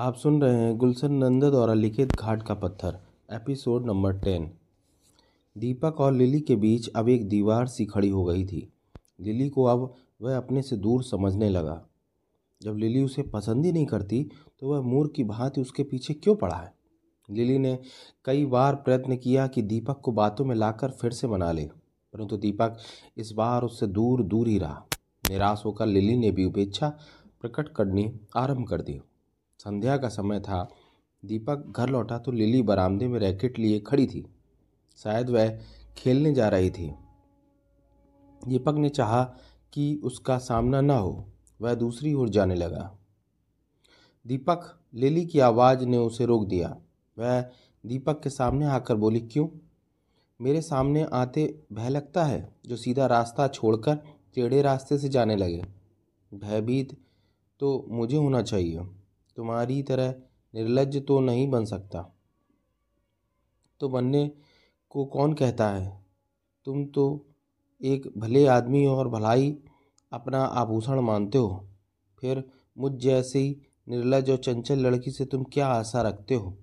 आप सुन रहे हैं गुलशन नंदा द्वारा लिखित घाट का पत्थर, एपिसोड नंबर टेन। दीपक और लिली के बीच अब एक दीवार सी खड़ी हो गई थी। लिली को अब वह अपने से दूर समझने लगा। जब लिली उसे पसंद ही नहीं करती तो वह मूर की भांति उसके पीछे क्यों पड़ा है? लिली ने कई बार प्रयत्न किया कि दीपक को बातों में लाकर फिर से मना ले, परंतु दीपक इस बार उससे दूर दूर ही रहा। निराश होकर लिली ने भी उपेक्षा प्रकट करनी आरंभ कर दी। संध्या का समय था। दीपक घर लौटा तो लिली बरामदे में रैकेट लिए खड़ी थी। शायद वह खेलने जा रही थी। दीपक ने चाहा कि उसका सामना न हो, वह दूसरी ओर जाने लगा। दीपक, लिली की आवाज़ ने उसे रोक दिया। वह दीपक के सामने आकर बोली, क्यों? मेरे सामने आते भय लगता है जो सीधा रास्ता छोड़कर टेढ़े रास्ते से जाने लगे। भयभीत तो मुझे होना चाहिए। तुम्हारी तरह निर्लज तो नहीं बन सकता। तो बनने को कौन कहता है? तुम तो एक भले आदमी और भलाई अपना आभूषण मानते हो। फिर मुझ जैसी निर्लज और चंचल लड़की से तुम क्या आशा रखते हो?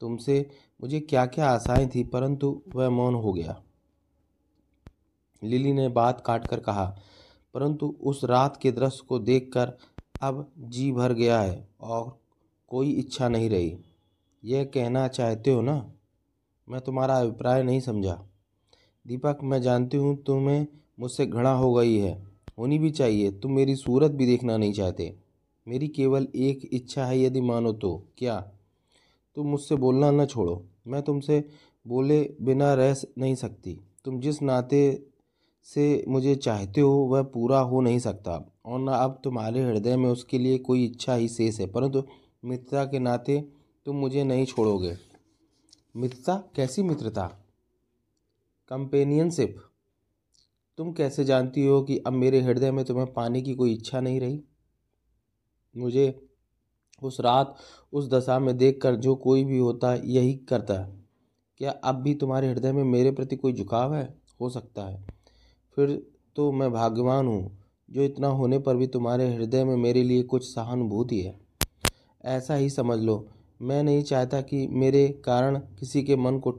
तुमसे मुझे क्या क्या आशाएँ थी, परंतु वह मौन हो गया। लिली ने बात काट कर कहा, परंतु उस रात के दृश्य को देखकर अब जी भर गया है और कोई इच्छा नहीं रही। यह कहना चाहते हो ना? मैं तुम्हारा अभिप्राय नहीं समझा। दीपक, मैं जानती हूँ तुम्हें मुझसे घृणा हो गई है। होनी भी चाहिए। तुम मेरी सूरत भी देखना नहीं चाहते। मेरी केवल एक इच्छा है यदि मानो तो। क्या? तुम मुझसे बोलना न छोड़ो। मैं तुमसे बोले बिना रह नहीं सकती। तुम जिस नाते से मुझे चाहते हो वह पूरा हो नहीं सकता और न अब तुम्हारे हृदय में उसके लिए कोई इच्छा ही शेष है। परंतु मित्रता के नाते तुम मुझे नहीं छोड़ोगे। मित्रता? कैसी मित्रता? कंपेनियनशिप। तुम कैसे जानती हो कि अब मेरे हृदय में तुम्हें पाने की कोई इच्छा नहीं रही? मुझे उस रात, उस दशा में देखकर जो कोई भी होता यही करता है। क्या अब भी तुम्हारे हृदय में मेरे प्रति कोई झुकाव है? हो सकता है। फिर तो मैं भाग्यवान हूँ, जो इतना होने पर भी तुम्हारे हृदय में मेरे लिए कुछ सहानुभूति है। ऐसा ही समझ लो, मैं नहीं चाहता कि मेरे कारण किसी के मन को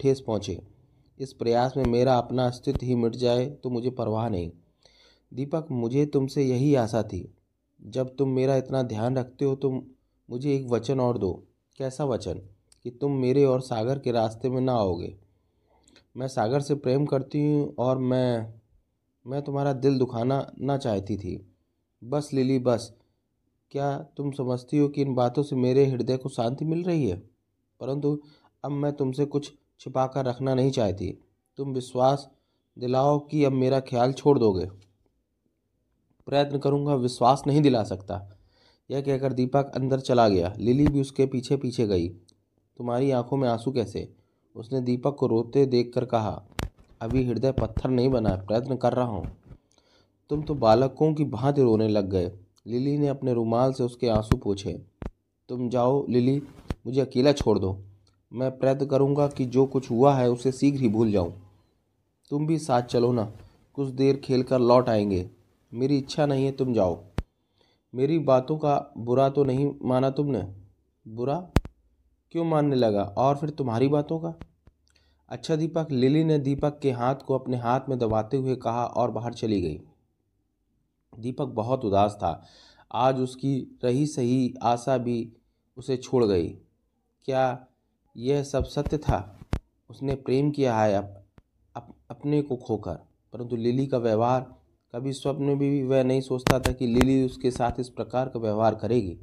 ठेस पहुँचे। इस प्रयास में मेरा अपना अस्तित्व ही मिट जाए तो मुझे परवाह नहीं। दीपक, मुझे तुमसे यही आशा थी। जब तुम मेरा इतना ध्यान रखते हो तो मुझे एक वचन और दो। कैसा वचन? कि तुम मेरे और सागर के रास्ते में ना आओगे। मैं सागर से प्रेम करती हूँ और मैं मैं तुम्हारा दिल दुखाना ना चाहती थी। बस लिली, बस। क्या तुम समझती हो कि इन बातों से मेरे हृदय को शांति मिल रही है? परंतु अब मैं तुमसे कुछ छिपा कर रखना नहीं चाहती। तुम विश्वास दिलाओ कि अब मेरा ख्याल छोड़ दोगे। प्रयत्न करूँगा विश्वास नहीं दिला सकता। यह कहकर दीपक अंदर चला गया। लिली भी उसके पीछे पीछे गई। तुम्हारी आँखों में आँसू कैसे? उसने दीपक को रोते देखकर कहा अभी हृदय पत्थर नहीं बना प्रयत्न कर रहा हूँ। तुम तो बालकों की भांति रोने लग गए। लिली ने अपने रुमाल से उसके आँसू पूछे। तुम जाओ लिली, मुझे अकेला छोड़ दो। मैं प्रयत्न करूँगा कि जो कुछ हुआ है उसे शीघ्र ही भूल जाऊँ। तुम भी साथ चलो ना, कुछ देर खेल कर लौट आएँगे। मेरी इच्छा नहीं है तुम जाओ। मेरी बातों का बुरा तो नहीं माना तुमने? बुरा? क्यों मानने लगा? और फिर तुम्हारी बातों का? अच्छा दीपक लिली ने दीपक के हाथ को अपने हाथ में दबाते हुए कहा और बाहर चली गई। दीपक बहुत उदास था। आज उसकी रही सही आशा भी उसे छोड़ गई। क्या यह सब सत्य था? उसने प्रेम किया है अप, अप, अपने को खोकर। परंतु लिली का व्यवहार कभी स्वप्न में भी वह नहीं सोचता था कि लिली उसके साथ इस प्रकार का व्यवहार करेगी।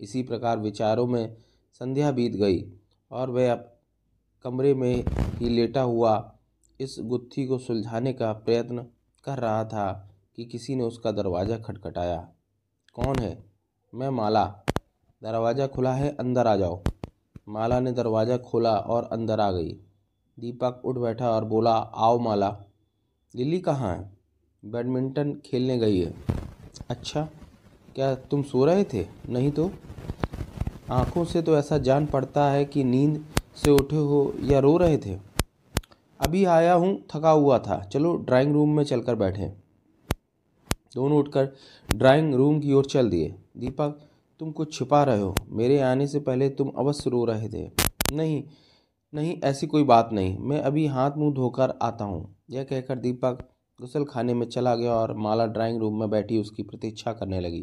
इसी प्रकार विचारों में संध्या बीत गई और वह अब कमरे में ही लेटा हुआ इस गुत्थी को सुलझाने का प्रयत्न कर रहा था कि किसी ने उसका दरवाज़ा खटखटाया। कौन है? मैं, माला। दरवाज़ा खुला है, अंदर आ जाओ। माला ने दरवाज़ा खोला और अंदर आ गई। दीपक उठ बैठा और बोला, आओ, माला। लिली कहाँ है? बैडमिंटन खेलने गई है। अच्छा क्या तुम सो रहे थे? नहीं तो? आँखों से तो ऐसा जान पड़ता है कि नींद से उठे हो या रो रहे थे? अभी आया हूँ, थका हुआ था। चलो ड्राइंग रूम में चलकर बैठे। दोनों उठकर ड्राइंग रूम की ओर चल दिए। दीपक, तुम कुछ छिपा रहे हो। मेरे आने से पहले तुम अवश्य रो रहे थे। नहीं नहीं, ऐसी कोई बात नहीं। मैं अभी हाथ मुँह धोकर आता हूँ। यह कहकर दीपक गुसल खाने में चला गया और माला ड्राइंग रूम में बैठी उसकी प्रतीक्षा करने लगी।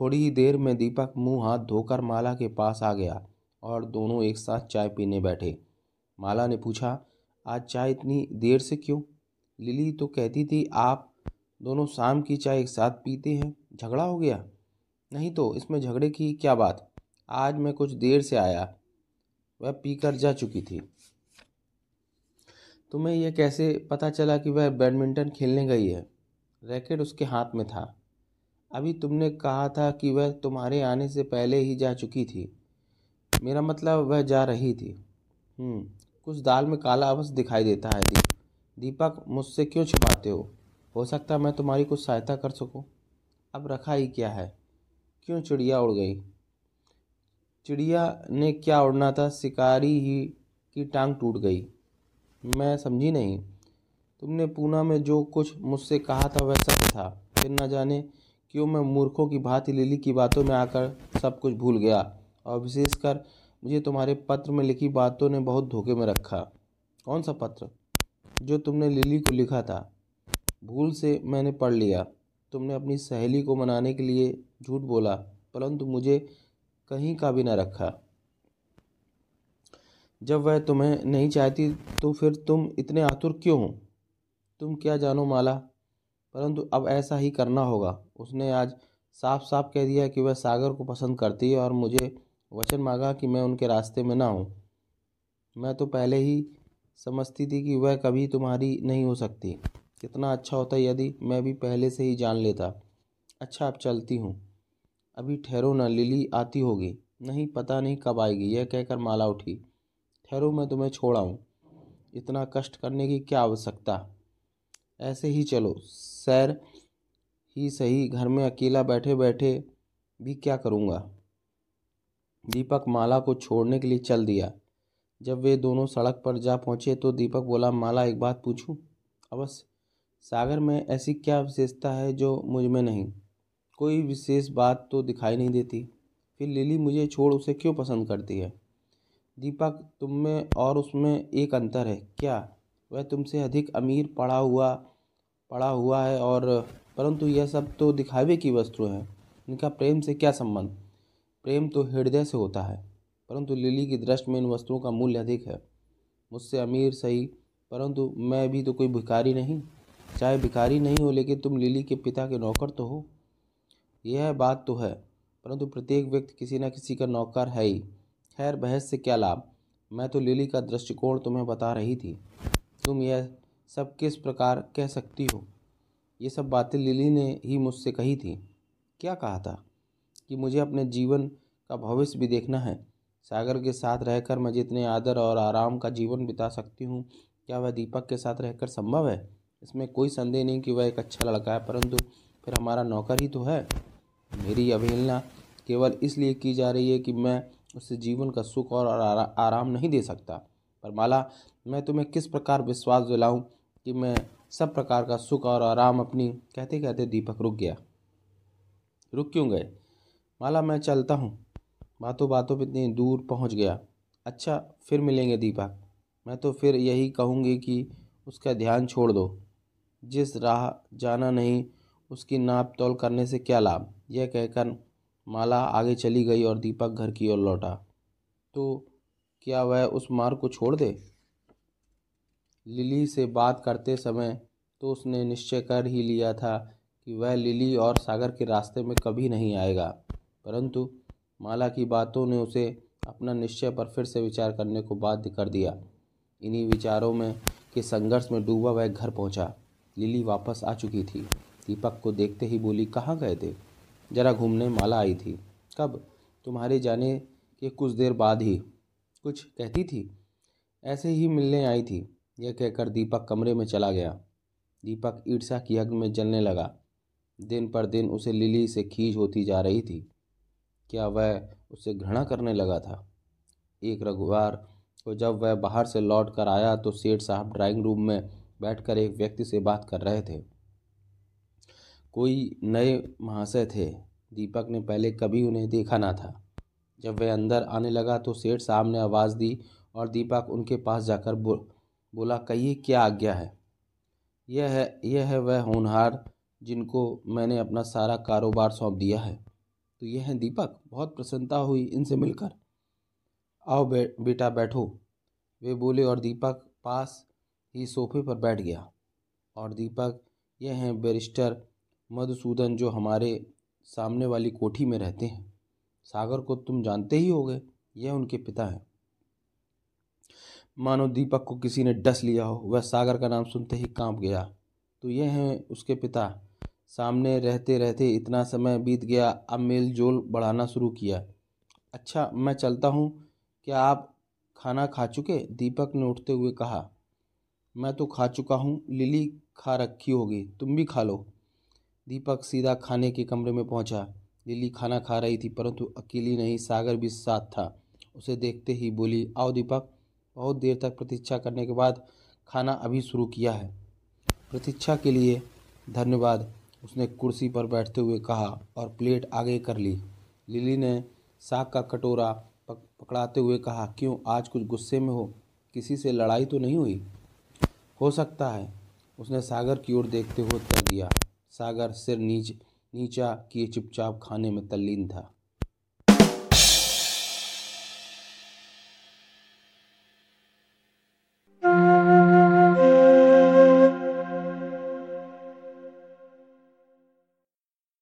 थोड़ी ही देर में दीपक मुँह हाथ धोकर माला के पास आ गया। और दोनों एक साथ चाय पीने बैठे। माला ने पूछा, आज चाय इतनी देर से क्यों? लिली तो कहती थी, आप दोनों शाम की चाय एक साथ पीते हैं, झगड़ा हो गया? नहीं तो इसमें झगड़े की क्या बात? आज मैं कुछ देर से आया, वह पीकर जा चुकी थी। तुम्हें यह कैसे पता चला कि वह बैडमिंटन खेलने गई है? रैकेट उसके हाथ में था। अभी तुमने कहा था कि वह तुम्हारे आने से पहले ही जा चुकी थी। मेरा मतलब वह जा रही थी। हम्म, कुछ दाल में काला अवश्य दिखाई देता है दीप। दीपक मुझसे क्यों छिपाते हो? हो सकता है मैं तुम्हारी कुछ सहायता कर सकूँ? अब रखा ही क्या है? क्यों चिड़िया उड़ गई? चिड़िया ने क्या उड़ना था? शिकारी ही की टांग टूट गई। मैं समझी नहीं। तुमने पूना में जो कुछ मुझसे कहा था वह सच था। फिर न जाने क्यों मैं मूर्खों की भांति लिली की बातों में आकर सब कुछ भूल गया। और विशेषकर मुझे तुम्हारे पत्र में लिखी बातों ने बहुत धोखे में रखा। कौन सा पत्र? जो तुमने लिली को लिखा था। भूल से मैंने पढ़ लिया। तुमने अपनी सहेली को मनाने के लिए झूठ बोला, परंतु मुझे कहीं का भी न रखा। जब वह तुम्हें नहीं चाहती तो फिर तुम इतने आतुर क्यों हो? तुम क्या जानो माला? परंतु अब ऐसा ही करना होगा। उसने आज साफ़ साफ़ कह दिया कि वह सागर को पसंद करती है और मुझे वचन मांगा कि मैं उनके रास्ते में ना हूँ मैं तो पहले ही समझती थी कि वह कभी तुम्हारी नहीं हो सकती। कितना अच्छा होता यदि मैं भी पहले से ही जान लेता। अच्छा अब चलती हूँ। अभी ठहरो ना, लिली आती होगी। नहीं, पता नहीं कब आएगी। यह कहकर माला उठी। ठहरो, मैं तुम्हें छोड़ाऊँ इतना कष्ट करने की क्या आवश्यकता? ऐसे ही चलो। सैर ही सही। घर में अकेला बैठे बैठे भी क्या करूँगा? दीपक माला को छोड़ने के लिए चल दिया। जब वे दोनों सड़क पर जा पहुँचे तो दीपक बोला, माला, एक बात पूछूँ? अवश्य। सागर में ऐसी क्या विशेषता है जो मुझमें नहीं? कोई विशेष बात तो दिखाई नहीं देती। फिर लिली, मुझे छोड़, उसे क्यों पसंद करती है? दीपक, तुम में और उसमें एक अंतर है। क्या वह तुमसे अधिक अमीर पढ़ा हुआ पढ़ा हुआ है और परंतु यह सब तो दिखावे की वस्तु है। इनका प्रेम से क्या संबंध? प्रेम तो हृदय से होता है, परंतु लिली की दृष्टि में इन वस्तुओं का मूल्य अधिक है। मुझसे अमीर सही, परंतु मैं भी तो कोई भिखारी नहीं। चाहे भिखारी नहीं हो, लेकिन तुम लिली के पिता के नौकर तो हो। यह बात तो है, परंतु प्रत्येक व्यक्ति किसी न किसी का नौकर है ही। खैर, बहस से क्या लाभ? मैं तो लिली का दृष्टिकोण तुम्हें बता रही थी। तुम यह सब किस प्रकार कह सकती हो? ये सब बातें लिली ने ही मुझसे कही थी। क्या कहा था? कि मुझे अपने जीवन का भविष्य भी देखना है। सागर के साथ रहकर मैं जितने आदर और आराम का जीवन बिता सकती हूँ, क्या वह दीपक के साथ रहकर संभव है? इसमें कोई संदेह नहीं कि वह एक अच्छा लड़का है, परंतु फिर हमारा नौकर ही तो है। मेरी अवहेलना केवल इसलिए की जा रही है कि मैं उससे जीवन का सुख और आराम नहीं दे सकता। पर माला, मैं तुम्हें किस प्रकार विश्वास दिलाऊं कि मैं सब प्रकार का सुख और आराम अपनी कहते कहते दीपक रुक गया? रुक क्यों गए? माला मैं चलता हूँ। बातों बातों पर इतनी दूर पहुँच गया। अच्छा फिर मिलेंगे दीपक मैं तो फिर यही कहूँगी कि उसका ध्यान छोड़ दो। जिस राह जाना नहीं, उसकी नाप तोल करने से क्या लाभ? यह कहकर माला आगे चली गई और दीपक घर की ओर लौटा। तो क्या वह उस मार्ग को छोड़ दे? लिली से बात करते समय तो उसने निश्चय कर ही लिया था कि वह लिली और सागर के रास्ते में कभी नहीं आएगा। परंतु माला की बातों ने उसे अपना निश्चय पर फिर से विचार करने को बाध्य कर दिया। इन्हीं विचारों में के संघर्ष में डूबा वह घर पहुँचा। लिली वापस आ चुकी थी। दीपक को देखते ही बोली, कहाँ गए थे? जरा घूमने माला आई थी। कब? तुम्हारे जाने के कुछ देर बाद ही। कुछ कहती थी? ऐसे ही मिलने आई थी। यह कहकर दीपक कमरे में चला गया। दीपक ईर्षा की अग्नि में जलने लगा। दिन पर दिन उसे लिली से खींच होती जा रही थी। क्या वह उससे घृणा करने लगा था? एक रघुवार को जब वह बाहर से लौट कर आया तो सेठ साहब ड्राइंग रूम में बैठकर एक व्यक्ति से बात कर रहे थे। कोई नए महाशय थे। दीपक ने पहले कभी उन्हें देखा ना था। जब वह अंदर आने लगा तो सेठ साहब ने आवाज़ दी और दीपक उनके पास जाकर बो, बोला कहिए क्या आज्ञा है? यह है यह है वह होनहार जिनको मैंने अपना सारा कारोबार सौंप दिया है। तो यह है दीपक। बहुत प्रसन्नता हुई इनसे मिलकर। आओ बे, बेटा बैठो। वे बोले और दीपक पास ही सोफे पर बैठ गया। और दीपक यह हैं बैरिस्टर मधुसूदन जो हमारे सामने वाली कोठी में रहते हैं। सागर को तुम जानते ही होगे यह उनके पिता हैं। मानो दीपक को किसी ने डस लिया हो वह सागर का नाम सुनते ही काँप गया। तो यह हैं उसके पिता सामने रहते रहते इतना समय बीत गया, अब मेल जोल बढ़ाना शुरू किया। अच्छा मैं चलता हूँ। क्या आप खाना खा चुके? दीपक ने उठते हुए कहा। मैं तो खा चुका हूँ। लिली खा रखी होगी। तुम भी खा लो। दीपक सीधा खाने के कमरे में पहुँचा। लिली खाना खा रही थी, परंतु अकेली नहीं, सागर भी साथ था। उसे देखते ही बोली, आओ दीपक। बहुत देर तक प्रतीक्षा करने के बाद खाना अभी शुरू किया है। प्रतीक्षा के लिए धन्यवाद। उसने कुर्सी पर बैठते हुए कहा और प्लेट आगे कर ली। लिली ने साग का कटोरा पक, पकड़ाते हुए कहा, क्यों, आज कुछ गुस्से में हो? किसी से लड़ाई तो नहीं हुई? हो सकता है। उसने सागर की ओर देखते हुए उत्तर दिया। सागर सिर नीच, नीचा किए चुपचाप खाने में तल्लीन था।